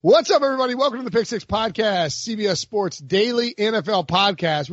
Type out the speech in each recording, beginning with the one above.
What's up, everybody? Welcome to the Pick Six Podcast, CBS Sports Daily NFL Podcast.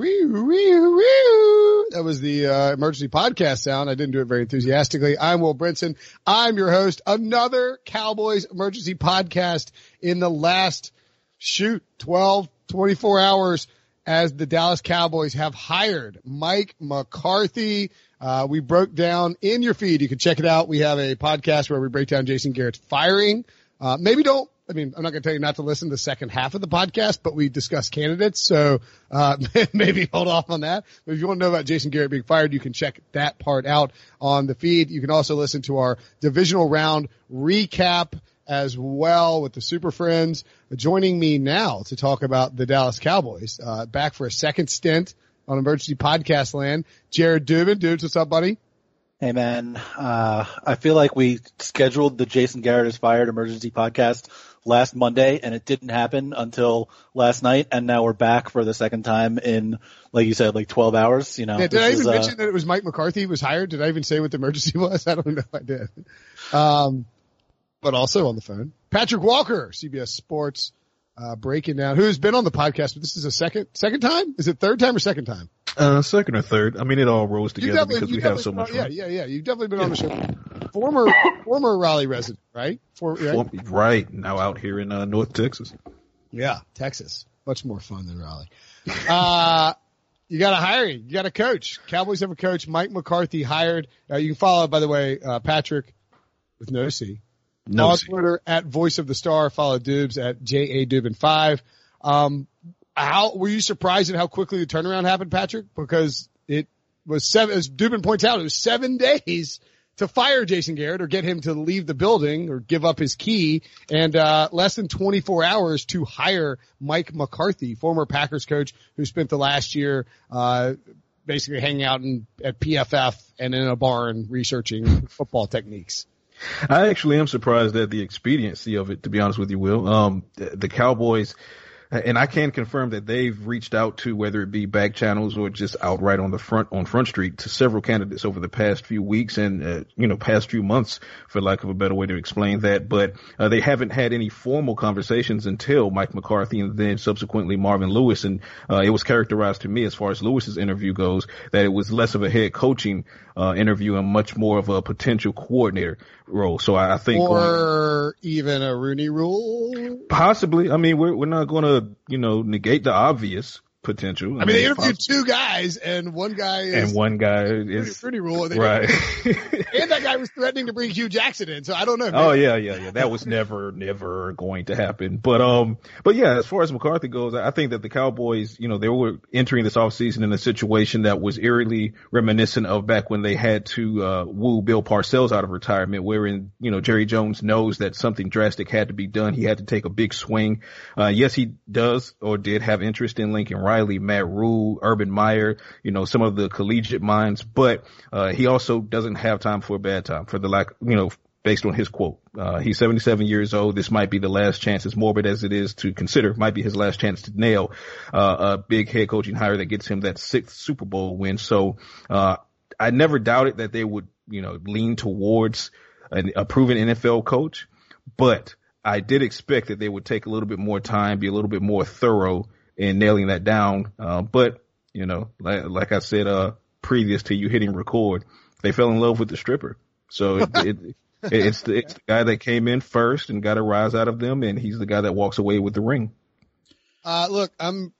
That was the uh, emergency podcast sound. I didn't do it very enthusiastically. I'm Will Brinson. I'm your host. Another Cowboys emergency podcast in the last shoot 12, 24 hours as the Dallas Cowboys have hired Mike McCarthy. Uh, we broke down in your feed. You can check it out. We have a podcast where we break down Jason Garrett's firing. Uh, maybe don't I mean, I'm not going to tell you not to listen to the second half of the podcast, but we discuss candidates. So, uh, maybe hold off on that. But if you want to know about Jason Garrett being fired, you can check that part out on the feed. You can also listen to our divisional round recap as well with the Super Friends. Joining me now to talk about the Dallas Cowboys, uh, back for a second stint on Emergency Podcast Land. Jared Dubin. Dubes, what's up, buddy? Hey man, uh, I feel like we scheduled the Jason Garrett is fired emergency podcast last Monday and it didn't happen until last night and now we're back for the second time in, like you said, like 12 hours, you know. Yeah, did I even is, uh, mention that it was Mike McCarthy was hired? Did I even say what the emergency was? I don't know if I did. Um, but also on the phone, Patrick Walker, CBS Sports, uh, breaking down, who's been on the podcast, but this is a second, second time? Is it third time or second time? Uh, second or third. I mean, it all rolls together because we have so much fun. Yeah, yeah, yeah. You've definitely been on the show. Former, former Raleigh resident, right? For, right? right. Now out here in uh, North Texas. Yeah, Texas. Much more fun than Raleigh. Uh, you got to hire. You got a coach. Cowboys have a coach. Mike McCarthy hired. Uh, you can follow, by the way, uh, Patrick with no C. No on C. Twitter at Voice of the Star. Follow Dubes at J A Dubin five. Um, how were you surprised at how quickly the turnaround happened, Patrick? Because it was seven, as Dubin points out, it was seven days to fire Jason Garrett or get him to leave the building or give up his key and, uh, less than 24 hours to hire Mike McCarthy, former Packers coach who spent the last year, uh, basically hanging out in, at PFF and in a barn researching football techniques. I actually am surprised at the expediency of it, to be honest with you, Will. Um, the Cowboys, and I can confirm that they've reached out to whether it be back channels or just outright on the front on Front Street to several candidates over the past few weeks and uh, you know past few months, for lack of a better way to explain that. But uh, they haven't had any formal conversations until Mike McCarthy and then subsequently Marvin Lewis. And uh, it was characterized to me as far as Lewis's interview goes that it was less of a head coaching uh, interview and much more of a potential coordinator role. So I, think, or even a Rooney Rule, possibly. I mean, we're we're not going to you know negate the obvious potential. I, I mean, they interviewed two guys, and one guy is and one guy is pretty, pretty rule, right? and that guy was threatening to bring Hue Jackson in, so I don't know. Oh yeah, yeah, yeah. That was never, never going to happen. But um, but yeah, as far as McCarthy goes, I think that the Cowboys, you know, they were entering this offseason in a situation that was eerily reminiscent of back when they had to uh, woo Bill Parcells out of retirement, wherein you know Jerry Jones knows that something drastic had to be done. He had to take a big swing. Uh, yes, he does or did have interest in Lincoln Riley Riley, Matt Rhule, Urban Meyer, you know, some of the collegiate minds, but, uh, he also doesn't have time for a bad time for the lack, you know, based on his quote. Uh, he's 77 years old. This might be the last chance, as morbid as it is to consider, might be his last chance to nail, uh, a big head coaching hire that gets him that sixth Super Bowl win. So, uh, I never doubted that they would, you know, lean towards an, a proven NFL coach, but I did expect that they would take a little bit more time, be a little bit more thorough in nailing that down. Uh, but you know, like, like I said, uh, previous to you hitting record, they fell in love with the stripper. So it, it, it's the, it's the guy that came in first and got a rise out of them. And he's the guy that walks away with the ring. Uh, look, I'm,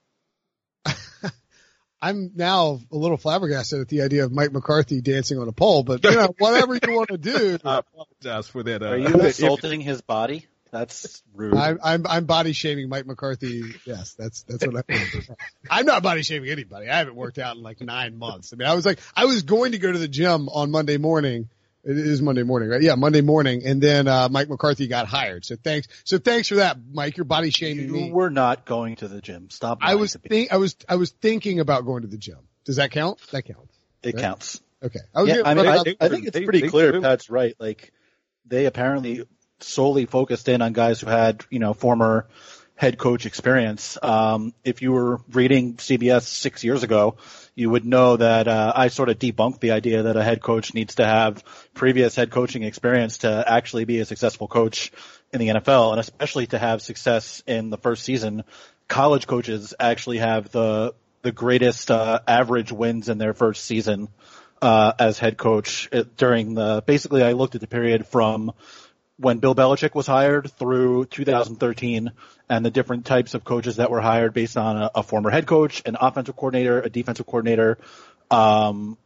I'm now a little flabbergasted at the idea of Mike McCarthy dancing on a pole, but you know, whatever you want to do. I apologize for that. Uh, Are you insulting his body? That's rude. I'm, I'm, I'm body shaming Mike McCarthy. Yes, that's that's what I'm. I'm not body shaming anybody. I haven't worked out in like nine months. I mean, I was like, I was going to go to the gym on Monday morning, It is Monday morning, right? Yeah, Monday morning. And then, uh, Mike McCarthy got hired. So thanks. So thanks for that, Mike. You're body shaming You me. were not going to the gym. Stop. I was think, I was, I was thinking about going to the gym. Does that count? That counts. It right? counts. Okay. I was Yeah, I mean, I, I- I think it's they- pretty they clear. clearly- Pat's right. Like they apparently solely focused in on guys who had you know former head coach experience. Um, if you were reading CBS six years ago, you would know that uh, I sort of debunked the idea that a head coach needs to have previous head coaching experience to actually be a successful coach in the NFL, and especially to have success in the first season. College coaches actually have the the greatest uh, average wins in their first season uh, as head coach uh, during the. Basically, I looked at the period from when Bill Belichick was hired through 2013 and the different types of coaches that were hired based on a, a former head coach, an offensive coordinator, a defensive coordinator, um,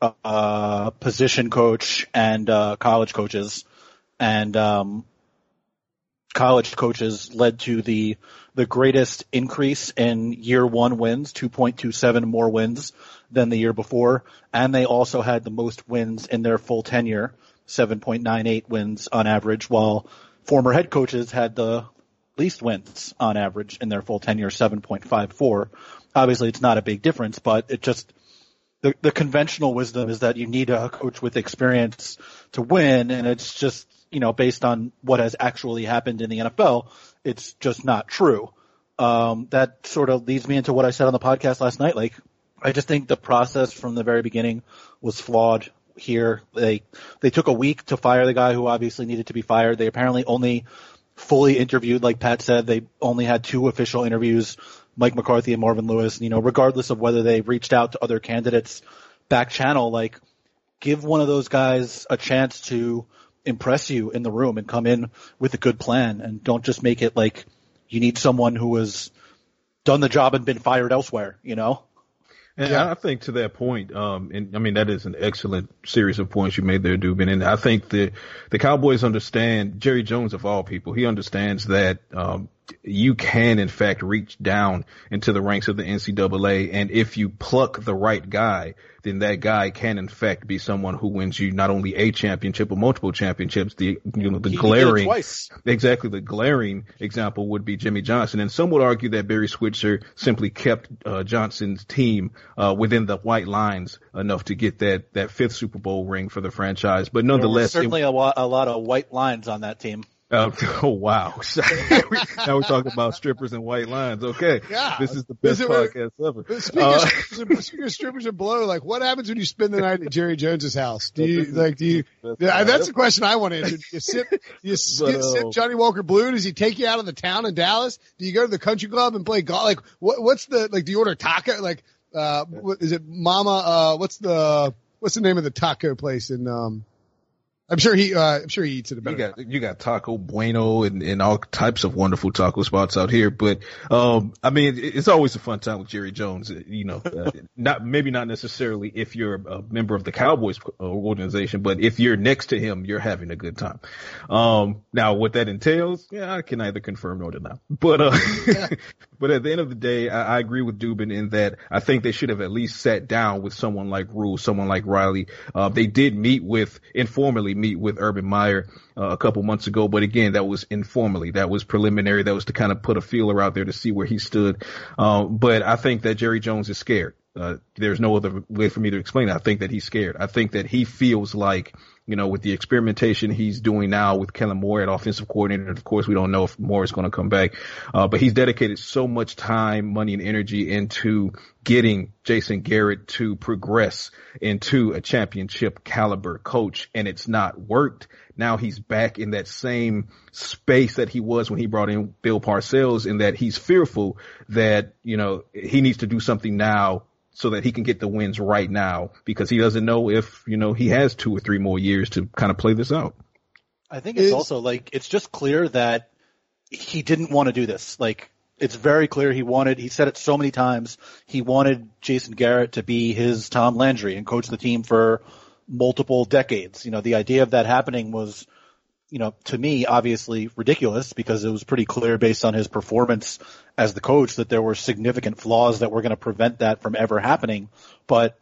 a, a position coach, and uh, college coaches. And um, college coaches led to the the greatest increase in year one wins, 2.27 more wins than the year before, and they also had the most wins in their full tenure, 7.98 wins on average, while former head coaches had the least wins on average in their full tenure, 7.54. Obviously, it's not a big difference, but it just the, the conventional wisdom is that you need a coach with experience to win, and it's just you know based on what has actually happened in the NFL, it's just not true. Um, that sort of leads me into what I said on the podcast last night. Like, I just think the process from the very beginning was flawed here. They they took a week to fire the guy who obviously needed to be fired. They apparently only fully interviewed, like Pat said, they only had two official interviews, Mike McCarthy and Marvin Lewis. You know, regardless of whether they reached out to other candidates back channel, like give one of those guys a chance to impress you in the room and come in with a good plan and don't just make it like you need someone who has done the job and been fired elsewhere, you know? And Yeah. I think to that point, um, and I mean that is an excellent series of points you made there, Dubin. And I think the the Cowboys understand Jerry Jones of all people. He understands that um, you can in fact reach down into the ranks of the NCAA, and if you pluck the right guy, then that guy can in fact be someone who wins you not only a championship but multiple championships. The you know the He glaring twice. Exactly. The glaring example would be Jimmy Johnson. And some would argue that Barry Switzer simply kept uh, Johnson's team uh, within the white lines enough to get that, that fifth Super Bowl ring for the franchise. But nonetheless, it- certainly a, lot, a lot of white lines on that team. Uh, oh wow! now we're talking about strippers and white lines. Okay, Yeah. this is the Is best what- podcast ever. Speaking, Uh, of strippers and, speaking of strippers and blow, like what happens when you spend the night at Jerry Jones's house? Do you like? Do you? Yeah, that's the question I want to answer. Do you sip? Do you But, sip uh, Johnnie Walker Blue? Does he take you out of the town in Dallas? Do you go to the country club and play golf? Like what? What's the like? Do you order taco? Like uh, what, is it Mama? Uh, what's the what's the name of the taco place in? Um, I'm sure he. Uh, I'm sure he eats it a You better. got you got Taco Bueno and, and all types of wonderful taco spots out here, but um, I mean, it's always a fun time with Jerry Jones. You know, uh, not maybe not necessarily if you're a member of the Cowboys uh, organization, but if you're next to him, you're having a good time. Um, now what that entails, yeah, I can neither confirm nor deny. But uh, but at the end of the day, I, I agree with Dubin in that I think they should have at least sat down with someone like Rhule, someone like Riley. Uh, they did meet with informally meet with Urban Meyer uh, a couple months ago, but again, that was informally. That was preliminary. That was to kind of put a feeler out there to see where he stood. Um, but I think that Jerry Jones is scared. Uh, there's no other way for me to explain it. I think that he's scared. I think that he feels like, you know, with the experimentation he's doing now with Kellen Moore at offensive coordinator, of course, we don't know if Moore is going to come back. Uh, but he's dedicated so much time, money, and energy into getting Jason Garrett to progress into a championship caliber coach, and it's not worked. Now he's back in that same space that he was when he brought in Bill Parcells, in that he's fearful that, you know, he needs to do something now so that he can get the wins right now because he doesn't know if, you know, he has two or three more years to kind of play this out. I think it's Is- also like it's just clear that he didn't want to do this. Like it's very clear he wanted. He said it so many times. He wanted Jason Garrett to be his Tom Landry and coach the team for multiple decades. You know, the idea of that happening was, you know, to me obviously ridiculous because it was pretty clear based on his performance as the coach that there were significant flaws that were going to prevent that from ever happening. But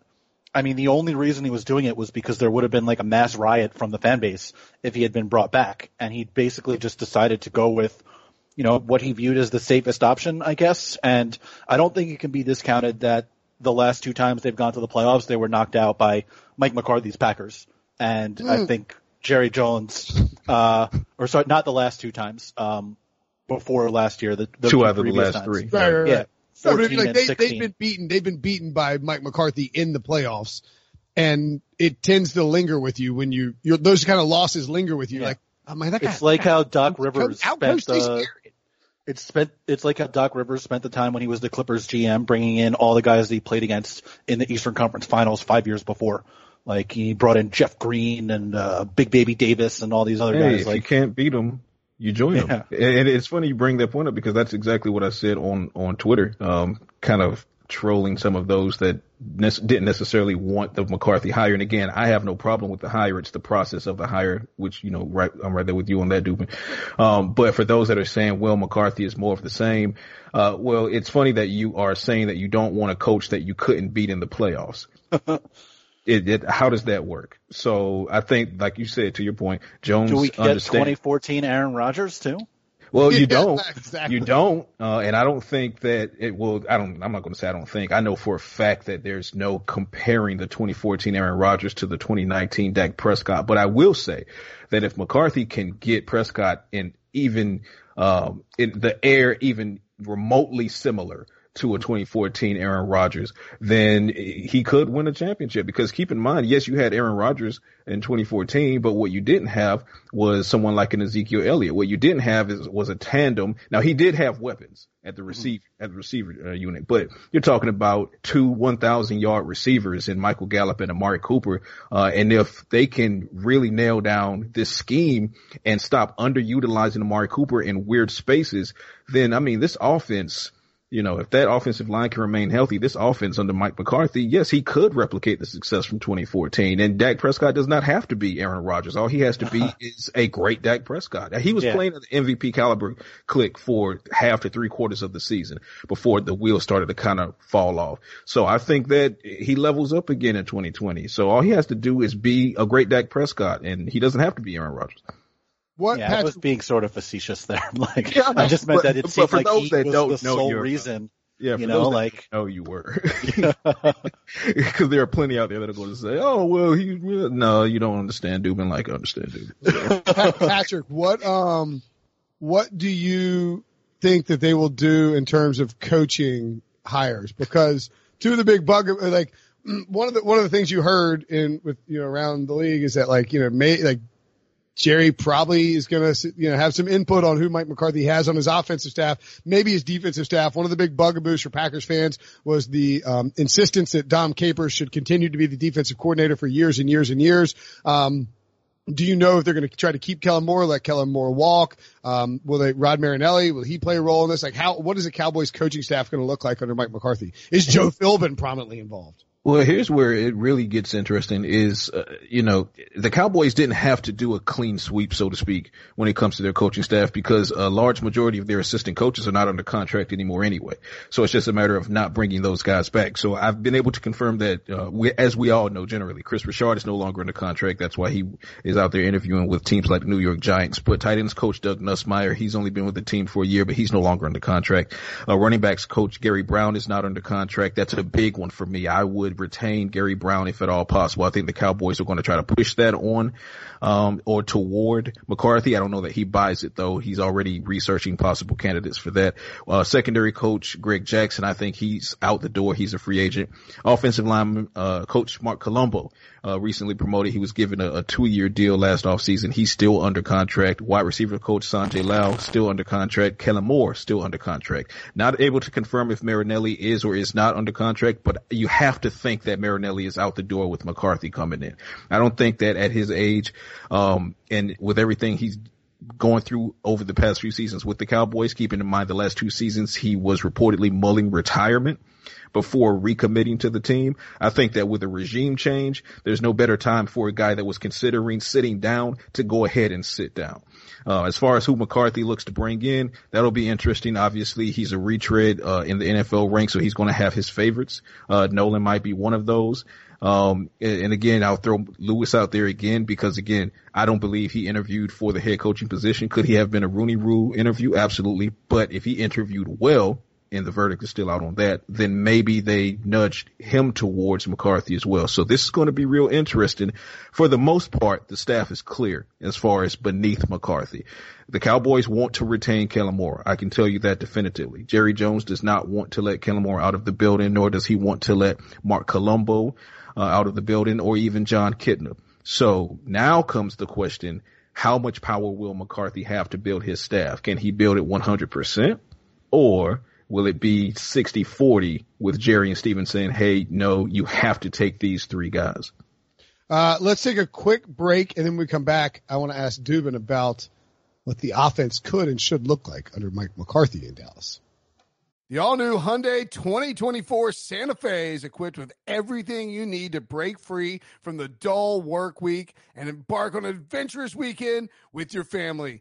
I mean, the only reason he was doing it was because there would have been like a mass riot from the fan base if he had been brought back. And he basically just decided to go with, you know, what he viewed as the safest option, I guess. And I don't think it can be discounted that the last two times they've gone to the playoffs, they were knocked out by Mike McCarthy's Packers. And mm. I hmm. think Jerry Jones, uh, or sorry, not the last two times, um, before last year, the, the two out of the last times. three. Right, right, right. Yeah. 14 like they, they've been beaten. They've been beaten by Mike McCarthy in the playoffs, and it tends to linger with you when you you those kind of losses linger with you. Yeah. Like, oh man, that guy, it's like how Doc Rivers spent the. It's spent. It's like how Doc Rivers spent the time when he was the Clippers GM, bringing in all the guys that he played against in the Eastern Conference Finals five years before. Like he brought in Jeff Green and uh, Big Baby Davis and all these other hey, guys. If like you can't beat them, you join yeah. them. And it's funny you bring that point up because that's exactly what I said on on Twitter. Um, kind of trolling some of those that ne- didn't necessarily want the McCarthy hire. And again, I have no problem with the hire. It's the process of the hire, which, you know, right, I'm right there with you on that, Dubin. Um, but for those that are saying, well, McCarthy is more of the same, uh, well, it's funny that you are saying that you don't want a coach that you couldn't beat in the playoffs. it, it, how does that work? So I think, like you said, to your point, Jones. Do we get 2014 Aaron Rodgers too? Well, you don't. exactly. You don't. Uh, and I don't think that it will. I don't. I'm not going to say I don't think. I know for a fact that there's no comparing the 2014 Aaron Rodgers to the 2019 Dak Prescott. But I will say that if McCarthy can get Prescott in even um, in the air, even remotely similar to a 2014 Aaron Rodgers, then he could win a championship. Because keep in mind, yes, you had Aaron Rodgers in 2014, but what you didn't have was someone like an Ezekiel Elliott. What you didn't have is, was a tandem. Now he did have weapons at the mm-hmm. receiver at the receiver uh, unit, but you're talking about two 1,000 yard receivers in Michael Gallup and Amari Cooper. Uh, and if they can really nail down this scheme and stop underutilizing Amari Cooper in weird spaces, then I mean this offense you know, if that offensive line can remain healthy, this offense under Mike McCarthy, yes, he could replicate the success from 2014. And Dak Prescott does not have to be Aaron Rodgers. All he has to be uh-huh. is a great Dak Prescott. He was yeah. playing at the MVP caliber click for half to three quarters of the season before the wheels started to kind of fall off. So I think that he levels up again in 2020. So all he has to do is be a great Dak Prescott and he doesn't have to be Aaron Rodgers. What yeah, Patrick, I was being sort of facetious there. like, yeah, I just meant but, that it seems like he was the sole reason. Yeah, you know, like oh, you were because there are plenty out there that are going to say, "Oh, well, he." No, you don't understand Dubin like I understand Dubin. So. Patrick, what um, what do you think that they will do in terms of coaching hires? Because two of the big bug, like one of the one of the things you heard in with you know around the league is that like you know may like Jerry probably is going to, you know, have some input on who Mike McCarthy has on his offensive staff, maybe his defensive staff. One of the big bugaboos for Packers fans was the um, insistence that Dom Capers should continue to be the defensive coordinator for years and years and years. Um, do you know if they're going to try to keep Kellen Moore, let Kellen Moore walk? Um, will they, Rod Marinelli, will he play a role in this? Like how, what is the Cowboys coaching staff going to look like under Mike McCarthy? Is Joe Philbin prominently involved? Well, here's where it really gets interesting is, uh, you know, the Cowboys didn't have to do a clean sweep, so to speak, when it comes to their coaching staff because a large majority of their assistant coaches are not under contract anymore anyway. So it's just a matter of not bringing those guys back. So I've been able to confirm that, uh, we, as we all know generally, Kris Richard is no longer under contract. That's why he is out there interviewing with teams like the New York Giants. But tight ends coach Doug Nussmeier, he's only been with the team for a year, but he's no longer under contract. Uh, running backs coach Gary Brown is not under contract. That's a big one for me. I would retain Gary Brown if at all possible. I think the Cowboys are going to try to push that on, um, or toward McCarthy. I don't know that he buys it though. He's already researching possible candidates for that. Uh, secondary coach Greg Jackson. I think he's out the door. He's a free agent. Offensive lineman, uh, coach Mark Colombo uh, recently promoted. He was given a, a two-year deal last offseason. He's still under contract. Wide receiver coach Sanjay Lal still under contract. Kellen Moore still under contract. Not able to confirm if Marinelli is or is not under contract, but you have to think that Marinelli is out the door with McCarthy coming in. I don't think that at his age, um, and with everything he's going through over the past few seasons with the Cowboys, keeping in mind the last two seasons he was reportedly mulling retirement before recommitting to the team. I think that with a regime change, there's no better time for a guy that was considering sitting down to go ahead and sit down. Uh, as far as who McCarthy looks to bring in, that'll be interesting. Obviously, he's a retread, uh, in the NFL rank, so he's going to have his favorites. Uh, Nolan might be one of those. Um, and, and, again, I'll throw Lewis out there again because again, I don't believe he interviewed for the head coaching position. Could he have been a Rooney Rule interview? Absolutely. But if he interviewed well, and the verdict is still out on that, then maybe they nudged him towards McCarthy as well. So this is going to be real interesting. For the most part, the staff is clear as far as beneath McCarthy. The Cowboys want to retain Kellen Moore. I can tell you that definitively. Jerry Jones does not want to let Kellen Moore out of the building, nor does he want to let Mark Colombo uh, out of the building or even Jon Kitna. So now comes the question, how much power will McCarthy have to build his staff? Can he build it 100% or will it be 60-40 with Jerry and Stephen saying, hey, no, you have to take these three guys? Uh, let's take a quick break and then we come back. I want to ask Dubin about what the offense could and should look like under Mike McCarthy in Dallas. The all new Hyundai 2024 Santa Fe is equipped with everything you need to break free from the dull work week and embark on an adventurous weekend with your family.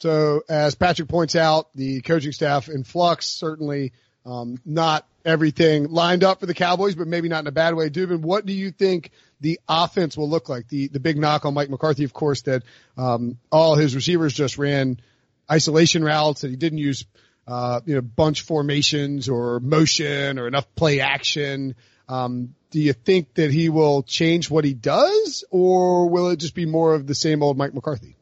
So as Patrick points out, the coaching staff in flux, certainly um, not everything lined up for the Cowboys, but maybe not in a bad way. Dubin, what do you think the offense will look like? The the big knock on Mike McCarthy, of course, that um, all his receivers just ran isolation routes, that he didn't use uh, you know bunch formations or motion or enough play action. Um, do you think that he will change what he does, or will it just be more of the same old Mike McCarthy?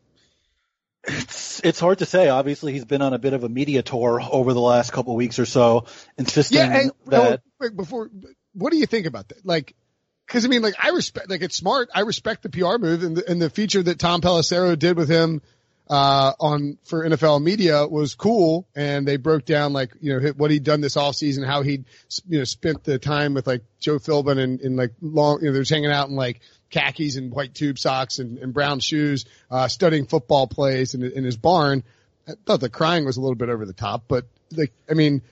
It's it's hard to say. Obviously, he's been on a bit of a media tour over the last couple of weeks or so, insisting yeah, and, that. Oh, before, what do you think about that? Like, because I mean, like I respect, like it's smart. I respect the PR move and the, and the feature that Tom Pelissero did with him uh, on for NFL media was cool. And they broke down like, you know, what he'd done this off season, how he'd, you know, spent the time with like Joe Philbin and, and like long, you know, they're hanging out and like khakis and white tube socks and, and brown shoes, uh, studying football plays in, in his barn. I thought the crying was a little bit over the top, but like, I mean,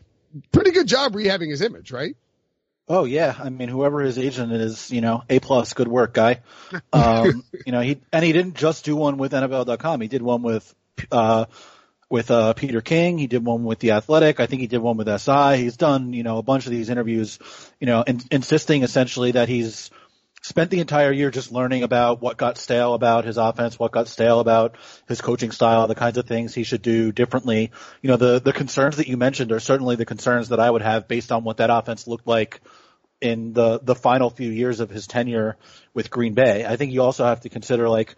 pretty good job rehabbing his image, right? Oh yeah, I mean, whoever his agent is, you know, a plus, good work, guy. Um, you know, he and he didn't just do one with NFL.com. He did one with uh, with uh, Peter King. He did one with the Athletic. I think he did one with SI. He's done, you know, a bunch of these interviews, you know, in, insisting essentially that he's spent the entire year just learning about what got stale about his offense, what got stale about his coaching style, the kinds of things he should do differently. You know, the, the concerns that you mentioned are certainly the concerns that I would have based on what that offense looked like in the, the final few years of his tenure with Green Bay. I think you also have to consider like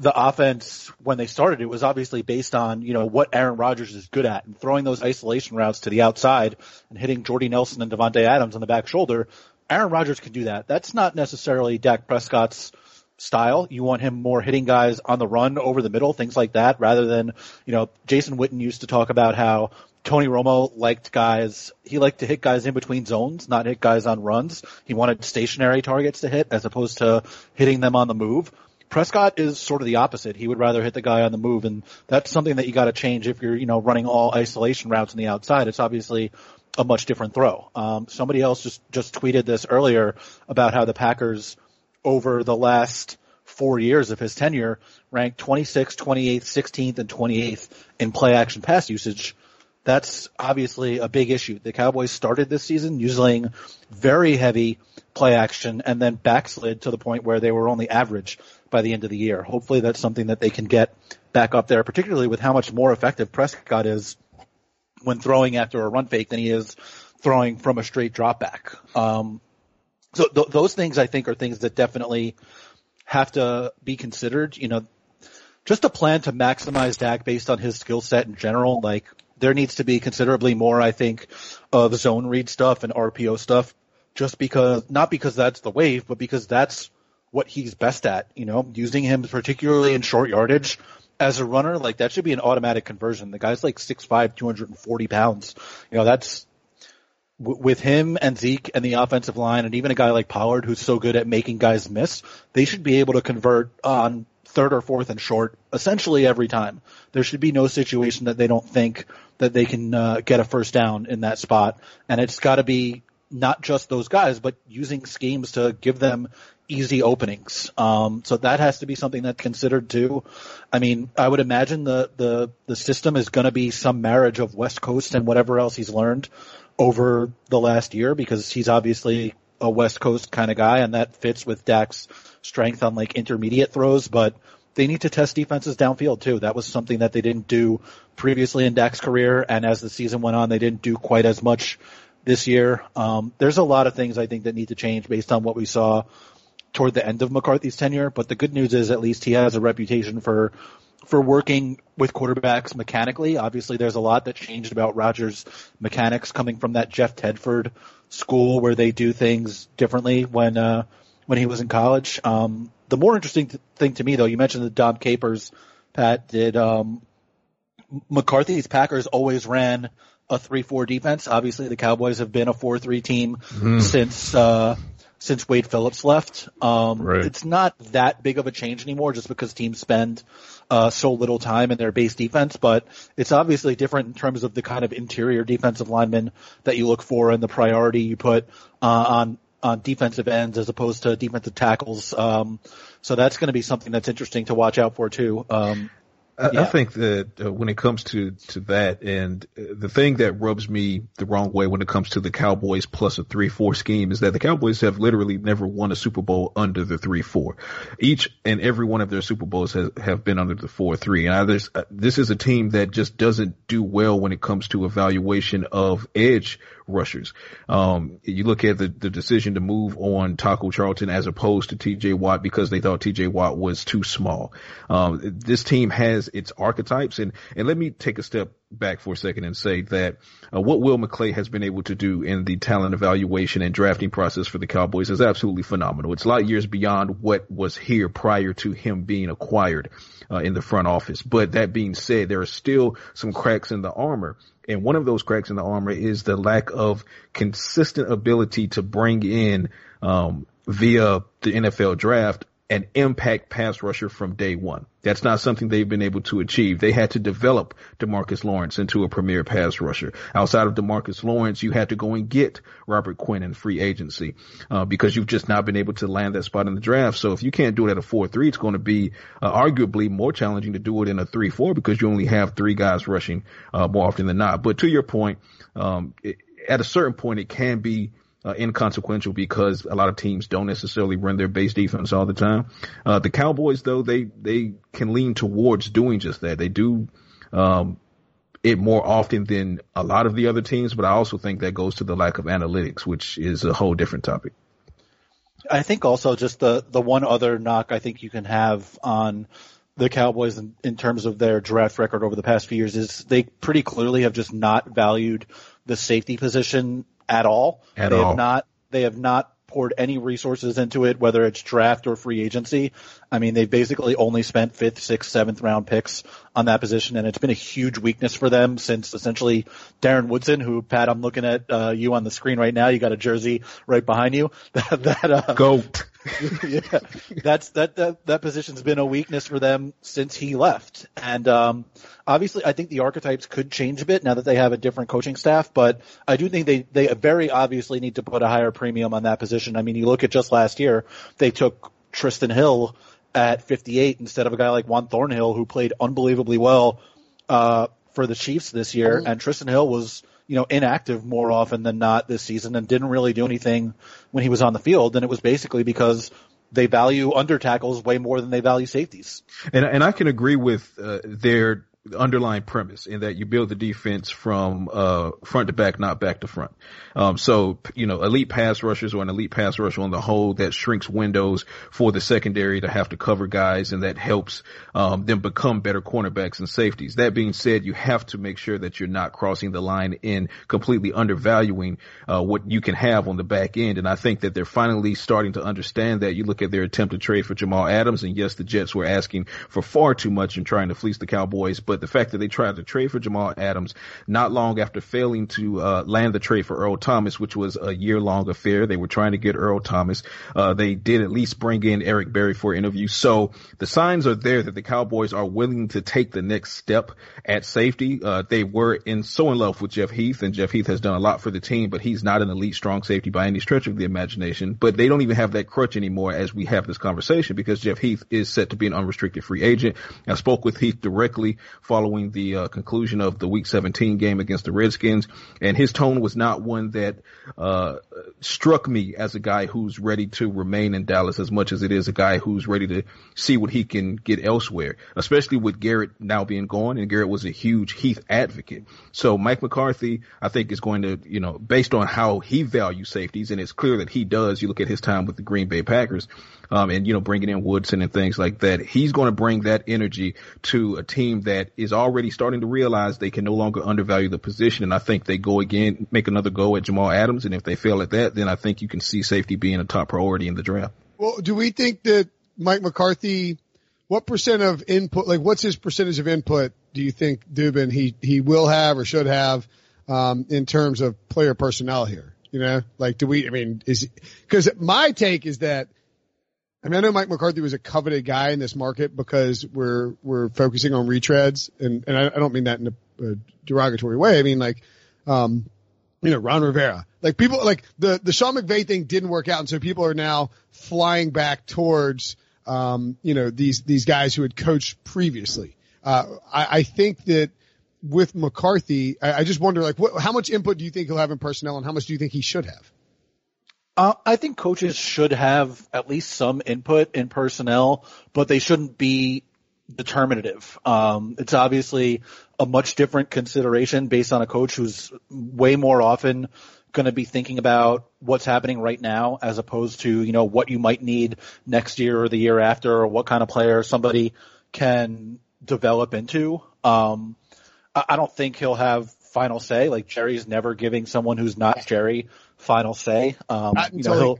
the offense when they started, it was obviously based on, you know, what Aaron Rodgers is good at and throwing those isolation routes to the outside and hitting Jordy Nelson and Davante Adams on the back shoulder Aaron Rodgers can do that. That's not necessarily Dak Prescott's style. You want him more hitting guys on the run over the middle, things like that, rather than, you know, Jason Witten used to talk about how Tony Romo liked guys, he liked to hit guys in between zones, not hit guys on runs. He wanted stationary targets to hit as opposed to hitting them on the move. Prescott is sort of the opposite. He would rather hit the guy on the move, and that's something that you got to change if you're, you know, running all isolation routes on the outside. It's obviously a much different throw. Um, somebody else just just tweeted this earlier about how the Packers over the last four years of his tenure ranked 26th, 28th, 16th, and 28th in play action pass usage. That's obviously a big issue. The Cowboys started this season using very heavy play action and then backslid to the point where they were only average by the end of the year. Hopefully that's something that they can get back up there, particularly with how much more effective Prescott is when throwing after a run fake than he is throwing from a straight drop back. Um, so th- those things I think are things that definitely have to be considered. You know, just a plan to maximize Dak based on his skill set in general. Like there needs to be considerably more, I think, of zone read stuff and RPO stuff. Just because, not because that's the wave, but because that's what he's best at. You know, using him particularly in short yardage as a runner, like that should be an automatic conversion. The guy's like 6'5", 240 pounds. You know, that's with him and Zeke and the offensive line and even a guy like Pollard who's so good at making guys miss, they should be able to convert on third or fourth and short essentially every time. There should be no situation that they don't think that they can uh, get a first down in that spot. And it's got to be not just those guys, but using schemes to give them easy openings. Um, so that has to be something that's considered too. I mean, I would imagine the, the, the system is going to be some marriage of West Coast and whatever else he's learned over the last year because he's obviously a West Coast kind of guy and that fits with Dak's strength on like intermediate throws, but they need to test defenses downfield too. That was something that they didn't do previously in Dak's career and as the season went on, they didn't do quite as much this year. Um, there's a lot of things I think that need to change based on what we saw toward the end of McCarthy's tenure, but the good news is at least he has a reputation for for working with quarterbacks mechanically. Obviously, there's a lot that changed about Rodgers' mechanics coming from that Jeff Tedford school where they do things differently when uh, when he was in college. Um, the more interesting th- thing to me, though, you mentioned the Dom Capers, Pat, did um, McCarthy's Packers always ran a three-four defense. Obviously, the Cowboys have been a four-three team mm. since uh, since Wade Phillips left. Um, right. It's not that big of a change anymore, just because teams spend uh, so little time in their base defense. But it's obviously different in terms of the kind of interior defensive linemen that you look for and the priority you put uh, on on defensive ends as opposed to defensive tackles. Um, so that's going to be something that's interesting to watch out for too. Um, I, yeah. I think that uh, when it comes to to that, and uh, the thing that rubs me the wrong way when it comes to the Cowboys plus a three four scheme is that the Cowboys have literally never won a Super Bowl under the three four. Each and every one of their Super Bowls has have been under the four three. And I, uh, this is a team that just doesn't do well when it comes to evaluation of edge rushers. Um, you look at the, the decision to move on Taco Charlton as opposed to TJ Watt because they thought TJ Watt was too small. Um, this team has its archetypes and, and let me take a step back for a second and say that uh, what Will McClay has been able to do in the talent evaluation and drafting process for the Cowboys is absolutely phenomenal. It's light years beyond what was here prior to him being acquired uh, in the front office. But that being said, there are still some cracks in the armor and one of those cracks in the armor is the lack of consistent ability to bring in, um, via the NFL draft an impact pass rusher from day one. That's not something they've been able to achieve. They had to develop Demarcus Lawrence into a premier pass rusher. Outside of Demarcus Lawrence, you had to go and get Robert Quinn in free agency uh, because you've just not been able to land that spot in the draft. So if you can't do it at a four-three, it's going to be uh, arguably more challenging to do it in a three-four because you only have three guys rushing uh, more often than not. But to your point, um, it, at a certain point, it can be uh, inconsequential because a lot of teams don't necessarily run their base defense all the time. Uh, the Cowboys, though, they they can lean towards doing just that. They do um, it more often than a lot of the other teams, but I also think that goes to the lack of analytics, which is a whole different topic. I think also just the the one other knock I think you can have on the Cowboys in, in terms of their draft record over the past few years is they pretty clearly have just not valued the safety position at all. At they all. have not they have not poured any resources into it, whether it's draft or free agency. I mean, they've basically only spent fifth, sixth, seventh round picks on that position, and it's been a huge weakness for them since essentially Darren Woodson, who Pat, I'm looking at uh, you on the screen right now. You got a jersey right behind you. that that uh, goat yeah, that's that, that that position's been a weakness for them since he left, and um, obviously, I think the archetypes could change a bit now that they have a different coaching staff. But I do think they they very obviously need to put a higher premium on that position. I mean, you look at just last year, they took Trysten Hill at 58 instead of a guy like Juan Thornhill who played unbelievably well uh, for the Chiefs this year, and Trysten Hill was you know, inactive more often than not this season and didn't really do anything when he was on the field. And it was basically because they value under tackles way more than they value safeties. And and I can agree with uh, their underlying premise in that you build the defense from uh, front to back, not back to front. Um, so you know, elite pass rushers or an elite pass rusher on the whole that shrinks windows for the secondary to have to cover guys, and that helps um, them become better cornerbacks and safeties. That being said, you have to make sure that you're not crossing the line in completely undervaluing uh, what you can have on the back end. And I think that they're finally starting to understand that. You look at their attempt to trade for Jamal Adams, and yes, the Jets were asking for far too much and trying to fleece the Cowboys, but the fact that they tried to trade for Jamal Adams not long after failing to uh, land the trade for Earl Thomas, which was a year long affair. They were trying to get Earl Thomas. Uh, they did at least bring in Eric Berry for an interview. So the signs are there that the Cowboys are willing to take the next step at safety. Uh, they were in so in love with Jeff Heath and Jeff Heath has done a lot for the team, but he's not an elite strong safety by any stretch of the imagination. But they don't even have that crutch anymore as we have this conversation because Jeff Heath is set to be an unrestricted free agent. I spoke with Heath directly following the uh, conclusion of the Week 17 game against the Redskins, and his tone was not one that uh, struck me as a guy who's ready to remain in Dallas as much as it is a guy who's ready to see what he can get elsewhere, especially with Garrett now being gone, and Garrett was a huge Heath advocate. So Mike McCarthy, I think, is going to, you know, based on how he values safeties, and it's clear that he does. You look at his time with the Green Bay Packers um, and you know bringing in Woodson and things like that. He's going to bring that energy to a team that is already starting to realize they can no longer undervalue the position. And I think they go again, make another go at Jamal Adams, and if they fail at that, then I think you can see safety being a top priority in the draft. Well, do we think that Mike McCarthy? What percent of input, like what's his percentage of input do you think Dubin he, he will have or should have, um, in terms of player personnel here? You know, like do we, I mean, is, cause my take is that I mean, I know Mike McCarthy was a coveted guy in this market because we're we're focusing on retreads, and and I, I don't mean that in a, a, derogatory way. I mean like, um, you know, Ron Rivera. Like people like the the Sean McVay thing didn't work out, and so people are now flying back towards um, you know these these guys who had coached previously. Uh, I, I think that with McCarthy, I, I just wonder like what, how much input do you think he'll have in personnel, and how much do you think he should have? Uh, I think coaches should have at least some input in personnel, but they shouldn't be determinative. Um, it's obviously a much different consideration based on a coach who's way more often going to be thinking about what's happening right now as opposed to, you know, what you might need next year or the year after or what kind of player somebody can develop into. Um, I, I don't think he'll have final say. Like Jerry's never giving someone who's not Jerry final say. Um, you know, he'll,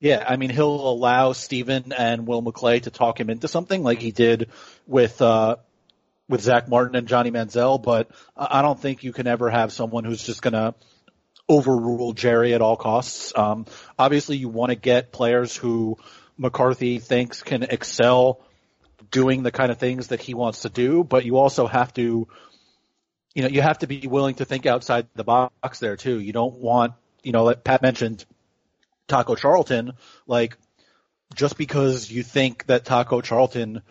yeah, I mean, he'll allow Stephen and Will McClay to talk him into something like he did with, uh, with Zach Martin and Johnny Manziel, but I don't think you can ever have someone who's just gonna overrule Jerry at all costs. Um, obviously you want to get players who McCarthy thinks can excel doing the kind of things that he wants to do, but you also have to, you know, you have to be willing to think outside the box there too. You don't want you know, like Pat mentioned Taco Charlton, like just because you think that Taco Charlton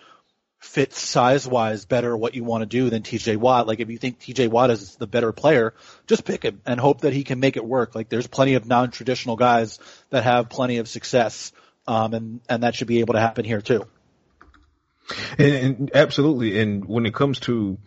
fits size wise better what you want to do than TJ Watt. Like if you think TJ Watt is the better player, just pick him and hope that he can make it work. Like there's plenty of non traditional guys that have plenty of success. Um, and, and that should be able to happen here too. And, and absolutely. And when it comes to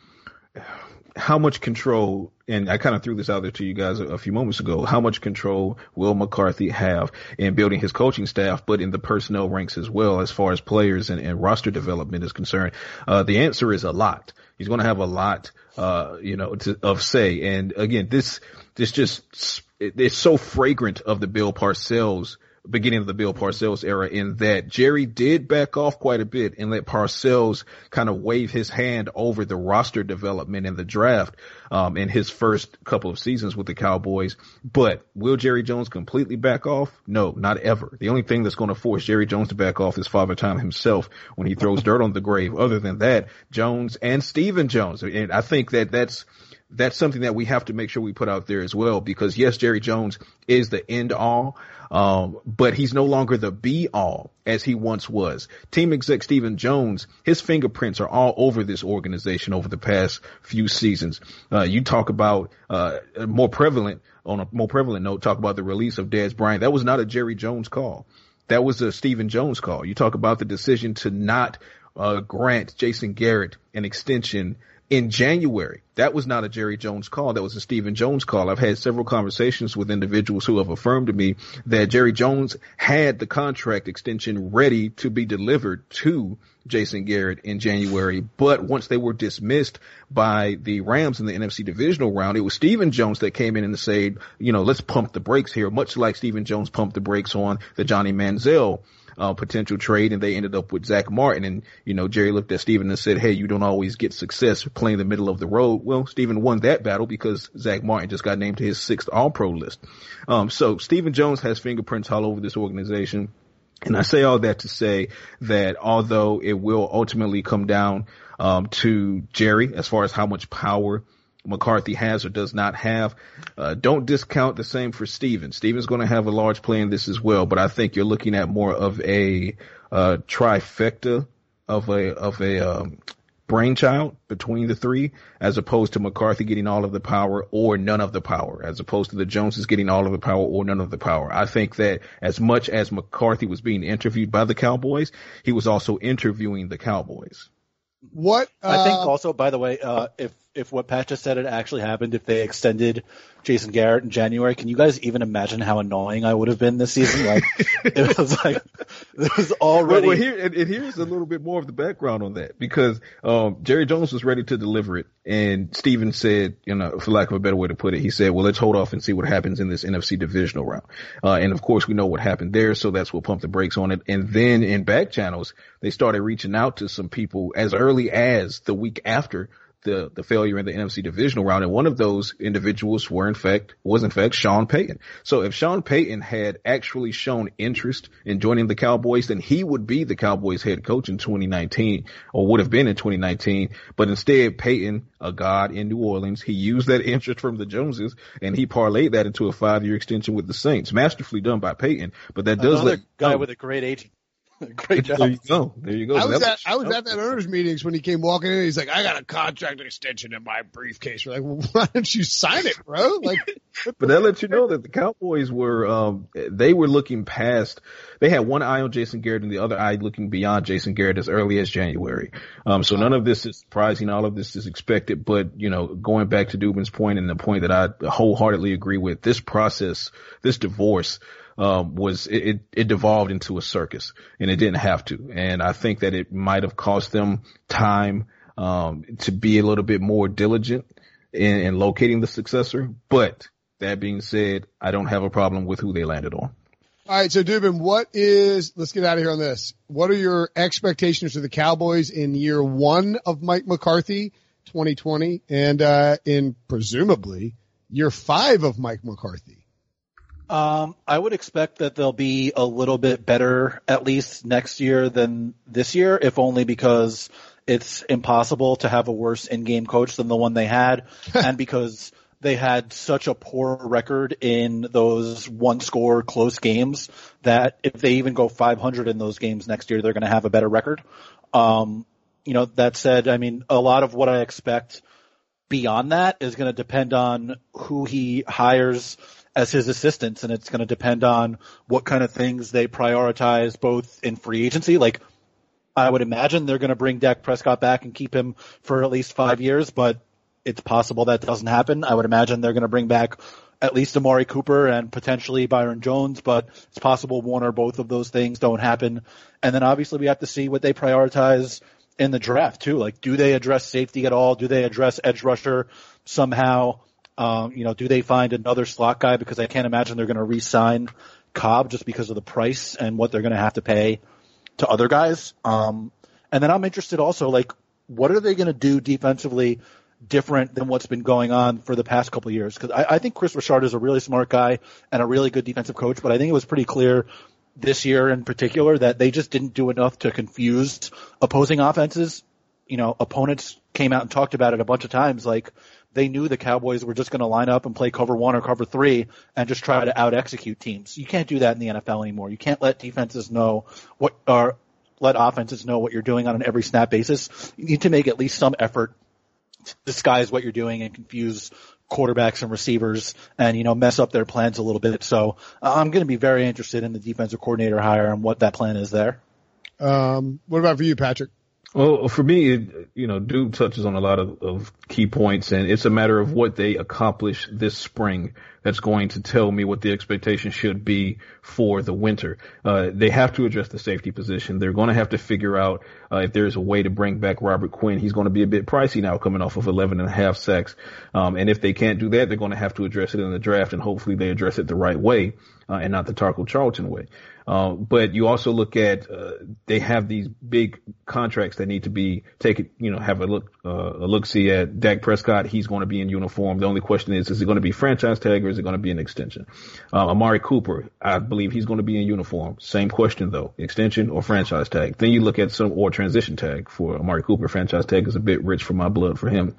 how much control, and I kind of threw this out there to you guys a, a, few moments ago, how much control will McCarthy have in building his coaching staff, but in the personnel ranks as well, as far as players and, and roster development is concerned? Uh, the answer is a lot. He's going to have a lot, uh, you know, to, of say. And again, this, this just, it, it's so fragrant of the Bill Parcells beginning of the Bill Parcells era in that Jerry did back off quite a bit and let Parcells kind of wave his hand over the roster development in the draft um, in his first couple of seasons with the Cowboys. But will Jerry Jones completely back off? No, not ever. The only thing that's going to force Jerry Jones to back off is Father Time himself when he throws dirt on the grave. Other than that, Jones and Stephen Jones. And I think that that's that's something that we have to make sure we put out there as well because yes, Jerry Jones is the end all, um, but he's no longer the be all as he once was. Team exec Stephen Jones, his fingerprints are all over this organization over the past few seasons. Uh, you talk about, uh, more prevalent on a more prevalent note, talk about the release of Dez Bryant. That was not a Jerry Jones call. That was a Stephen Jones call. You talk about the decision to not, uh, grant Jason Garrett an extension in January. That was not a Jerry Jones call. That was a Stephen Jones call. I've had several conversations with individuals who have affirmed to me that Jerry Jones had the contract extension ready to be delivered to Jason Garrett in January. But once they were dismissed by the Rams in the NFC divisional round, it was Stephen Jones that came in and said, you know, let's pump the brakes here, much like Stephen Jones pumped the brakes on the Johnny Manziel uh, potential trade and they ended up with Zach Martin. And, you know, Jerry looked at Stephen and said, Hey, you don't always get success playing the middle of the road. Well, Stephen won that battle because Zach Martin just got named to his sixth all pro list. Um, so Stephen Jones has fingerprints all over this organization. And I say all that to say that although it will ultimately come down um, to Jerry as far as how much power McCarthy has or does not have. Uh, don't discount the same for Stephen. Stephen's going to have a large play in this as well, but I think you're looking at more of a uh, trifecta of a of a um, brainchild between the three, as opposed to McCarthy getting all of the power or none of the power, as opposed to the Joneses getting all of the power or none of the power. I think that as much as McCarthy was being interviewed by the Cowboys, he was also interviewing the Cowboys. What uh, I think also, by the way, uh, if if what Pat just said had actually happened, if they extended Jason Garrett in January, can you guys even imagine how annoying I would have been this season? Like it was like it was already. Well, well here and, and, here's a little bit more of the background on that because um, Jerry Jones was ready to deliver it, and Stephen said, you know, for lack of a better way to put it, he said, "Well, let's hold off and see what happens in this NFC divisional round." Uh, and of course, we know what happened there, so that's what pumped the brakes on it. And then in back channels, they started reaching out to some people as early as the week after the, the failure in the NFC divisional round. And one of those individuals were in fact, was in fact Sean Payton. So if Sean Payton had actually shown interest in joining the Cowboys, then he would be the Cowboys head coach in 2019 or would have been in 2019. But instead, Payton, a god in New Orleans, he used that interest from the Joneses and he parlayed that into a five year extension with the Saints. Masterfully done by Payton, but that does Another let guy with a great agent. Great job. There you go. There you go. I was at I was at that owners meetings when he came walking in. He's like, "I got a contract extension in my briefcase." We're like, well, "Why don't you sign it, bro?" Like, but that lets you know that the Cowboys were um they were looking past they had one eye on Jason Garrett and the other eye looking beyond Jason Garrett as early as January. Um so none of this is surprising, all of this is expected, but you know, going back to Dubin's point and the point that I wholeheartedly agree with, this process, this divorce um, was it, it devolved into a circus and it didn't have to. And I think that it might have cost them time um, to be a little bit more diligent in, in locating the successor. But that being said, I don't have a problem with who they landed on. all right, so Dubin, what is? Let's get out of here on this. What are your expectations for the Cowboys in year one of Mike McCarthy, 2020, and uh, in presumably year five of Mike McCarthy? Um, I would expect that they'll be a little bit better at least next year than this year, if only because it's impossible to have a worse in-game coach than the one they had, and because they had such a poor record in those one-score close games that if they even go 500 in those games next year, they're going to have a better record. Um, you know, that said, I mean, a lot of what I expect beyond that is going to depend on who he hires as his assistants, and it's going to depend on what kind of things they prioritize both in free agency. Like, I would imagine they're going to bring Dak Prescott back and keep him for at least five years, but it's possible that doesn't happen. I would imagine they're going to bring back at least Amari Cooper and potentially Byron Jones, but it's possible one or both of those things don't happen. And then obviously we have to see what they prioritize in the draft too. Like, do they address safety at all? Do they address edge rusher somehow? Um, you know, do they find another slot guy? Because I can't imagine they're going to re-sign Cobb just because of the price and what they're going to have to pay to other guys. Um, and then I'm interested also, like, what are they going to do defensively different than what's been going on for the past couple of years? Because I, I think Kris Richard is a really smart guy and a really good defensive coach, but I think it was pretty clear this year in particular that they just didn't do enough to confuse opposing offenses. You know, opponents came out and talked about it a bunch of times. Like they knew the Cowboys were just going to line up and play cover one or cover three and just try to out execute teams. You can't do that in the NFL anymore. You can't let defenses know what or let offenses know what you're doing on an every snap basis. You need to make at least some effort to disguise what you're doing and confuse quarterbacks and receivers and, you know, mess up their plans a little bit. So uh, I'm going to be very interested in the defensive coordinator hire and what that plan is there. Um, what about for you, Patrick? Well, for me, it, you know, Dubes touches on a lot of, of key points, and it's a matter of what they accomplish this spring that's going to tell me what the expectation should be for the winter. Uh, they have to address the safety position. They're going to have to figure out uh, if there's a way to bring back Robert Quinn. He's going to be a bit pricey now coming off of 11 and a half sacks. Um, and if they can't do that, they're going to have to address it in the draft, and hopefully they address it the right way uh, and not the Taco Charlton way. Uh, but you also look at uh, they have these big contracts that need to be taken. You know, have a look uh, a look see at Dak Prescott. He's going to be in uniform. The only question is, is it going to be franchise tag or is it going to be an extension? Uh, Amari Cooper, I believe he's going to be in uniform. Same question though, extension or franchise tag. Then you look at some or transition tag for Amari Cooper. Franchise tag is a bit rich for my blood for him.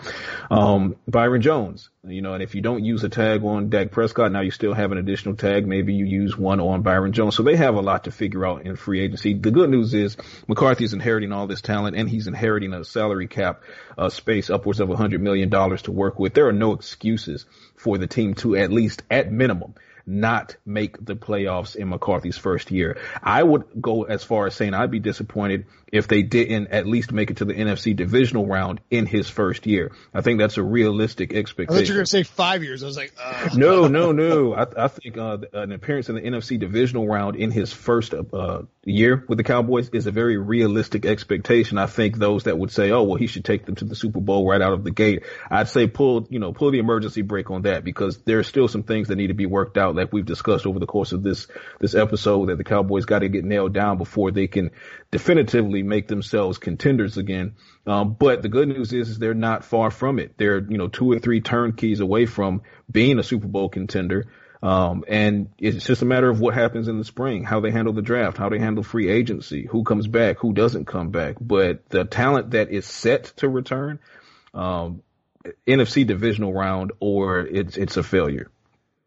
Um, Byron Jones, you know, and if you don't use a tag on Dak Prescott, now you still have an additional tag. Maybe you use one on Byron Jones. So they have a lot to figure out in free agency. The good news is McCarthy's inheriting all this talent and he's inheriting a salary cap uh, space upwards of a hundred million dollars to work with. There are no excuses for the team to at least at minimum not make the playoffs in McCarthy's first year. I would go as far as saying I'd be disappointed if they didn't at least make it to the NFC divisional round in his first year. I think that's a realistic expectation. I thought you were going to say five years. I was like, uh. no, no, no. I, I think uh, an appearance in the NFC divisional round in his first uh, year with the Cowboys is a very realistic expectation. I think those that would say, oh, well, he should take them to the Super Bowl right out of the gate. I'd say pull, you know, pull the emergency brake on that because there are still some things that need to be worked out, like we've discussed over the course of this this episode, that the Cowboys got to get nailed down before they can definitively make themselves contenders again. Um, but the good news is, is they're not far from it. They're, you know, two or three turnkeys away from being a Super Bowl contender. Um, and it's just a matter of what happens in the spring, how they handle the draft, how they handle free agency, who comes back, who doesn't come back. But the talent that is set to return, um, NFC divisional round or it's, it's a failure.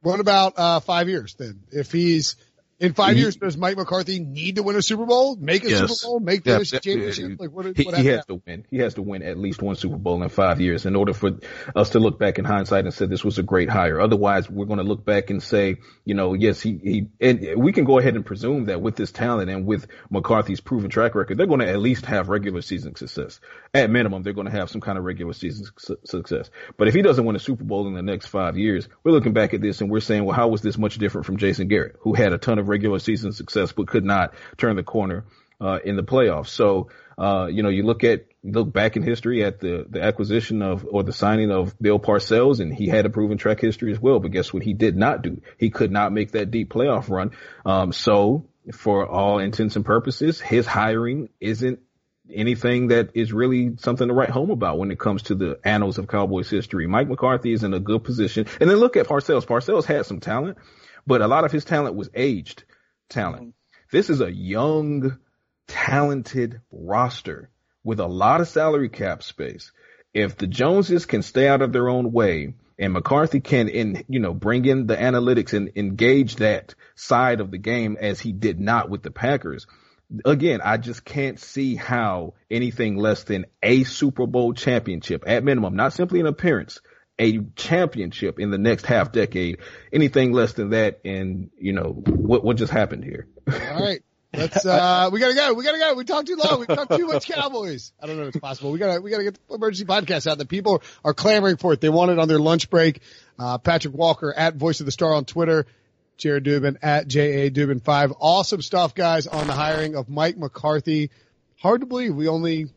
What about, uh, five years then? If he's, in five he, years, does Mike McCarthy need to win a Super Bowl? Make a yes. Super Bowl? Make the yeah, championship? Like what, he, what he has to win. He has to win at least one Super Bowl in five years in order for us to look back in hindsight and say this was a great hire. Otherwise, we're going to look back and say, you know, yes, he, he, and we can go ahead and presume that with this talent and with McCarthy's proven track record, they're going to at least have regular season success. At minimum, they're going to have some kind of regular season su- success. But if he doesn't win a Super Bowl in the next five years, we're looking back at this and we're saying, well, how was this much different from Jason Garrett, who had a ton of regular season success, but could not turn the corner uh, in the playoffs. So, uh, you know, you look at look back in history at the the acquisition of or the signing of Bill Parcells, and he had a proven track history as well. But guess what? He did not do. He could not make that deep playoff run. Um, so, for all intents and purposes, his hiring isn't anything that is really something to write home about when it comes to the annals of Cowboys history. Mike McCarthy is in a good position. And then look at Parcells. Parcells had some talent, but a lot of his talent was aged talent. Mm-hmm. This is a young, talented roster with a lot of salary cap space. If the Joneses can stay out of their own way and McCarthy can, in, you know, bring in the analytics and engage that side of the game as he did not with the Packers. Again, I just can't see how anything less than a Super Bowl championship at minimum, not simply an appearance, a championship in the next half decade. Anything less than that, and you know what what just happened here. All right. Let's uh we gotta go. We gotta go. We talked too long. We talked too much Cowboys. I don't know if it's possible. We gotta we gotta get the emergency podcast out. The people are clamoring for it. They want it on their lunch break. Uh Patrick Walker at Voice of the Star on Twitter. Jared Dubin at JA Dubin five. Awesome stuff, guys, on the hiring of Mike McCarthy. Hard to believe we only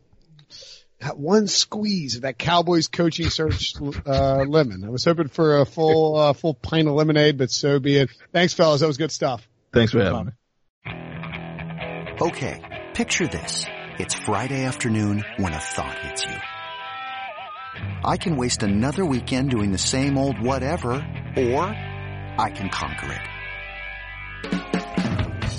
that one squeeze of that Cowboys coaching search uh, lemon. I was hoping for a full uh, full pint of lemonade, but so be it. Thanks, fellas. That was good stuff. Thanks for having me. Okay, picture this. It's Friday afternoon when a thought hits you. I can waste another weekend doing the same old whatever, or I can conquer it.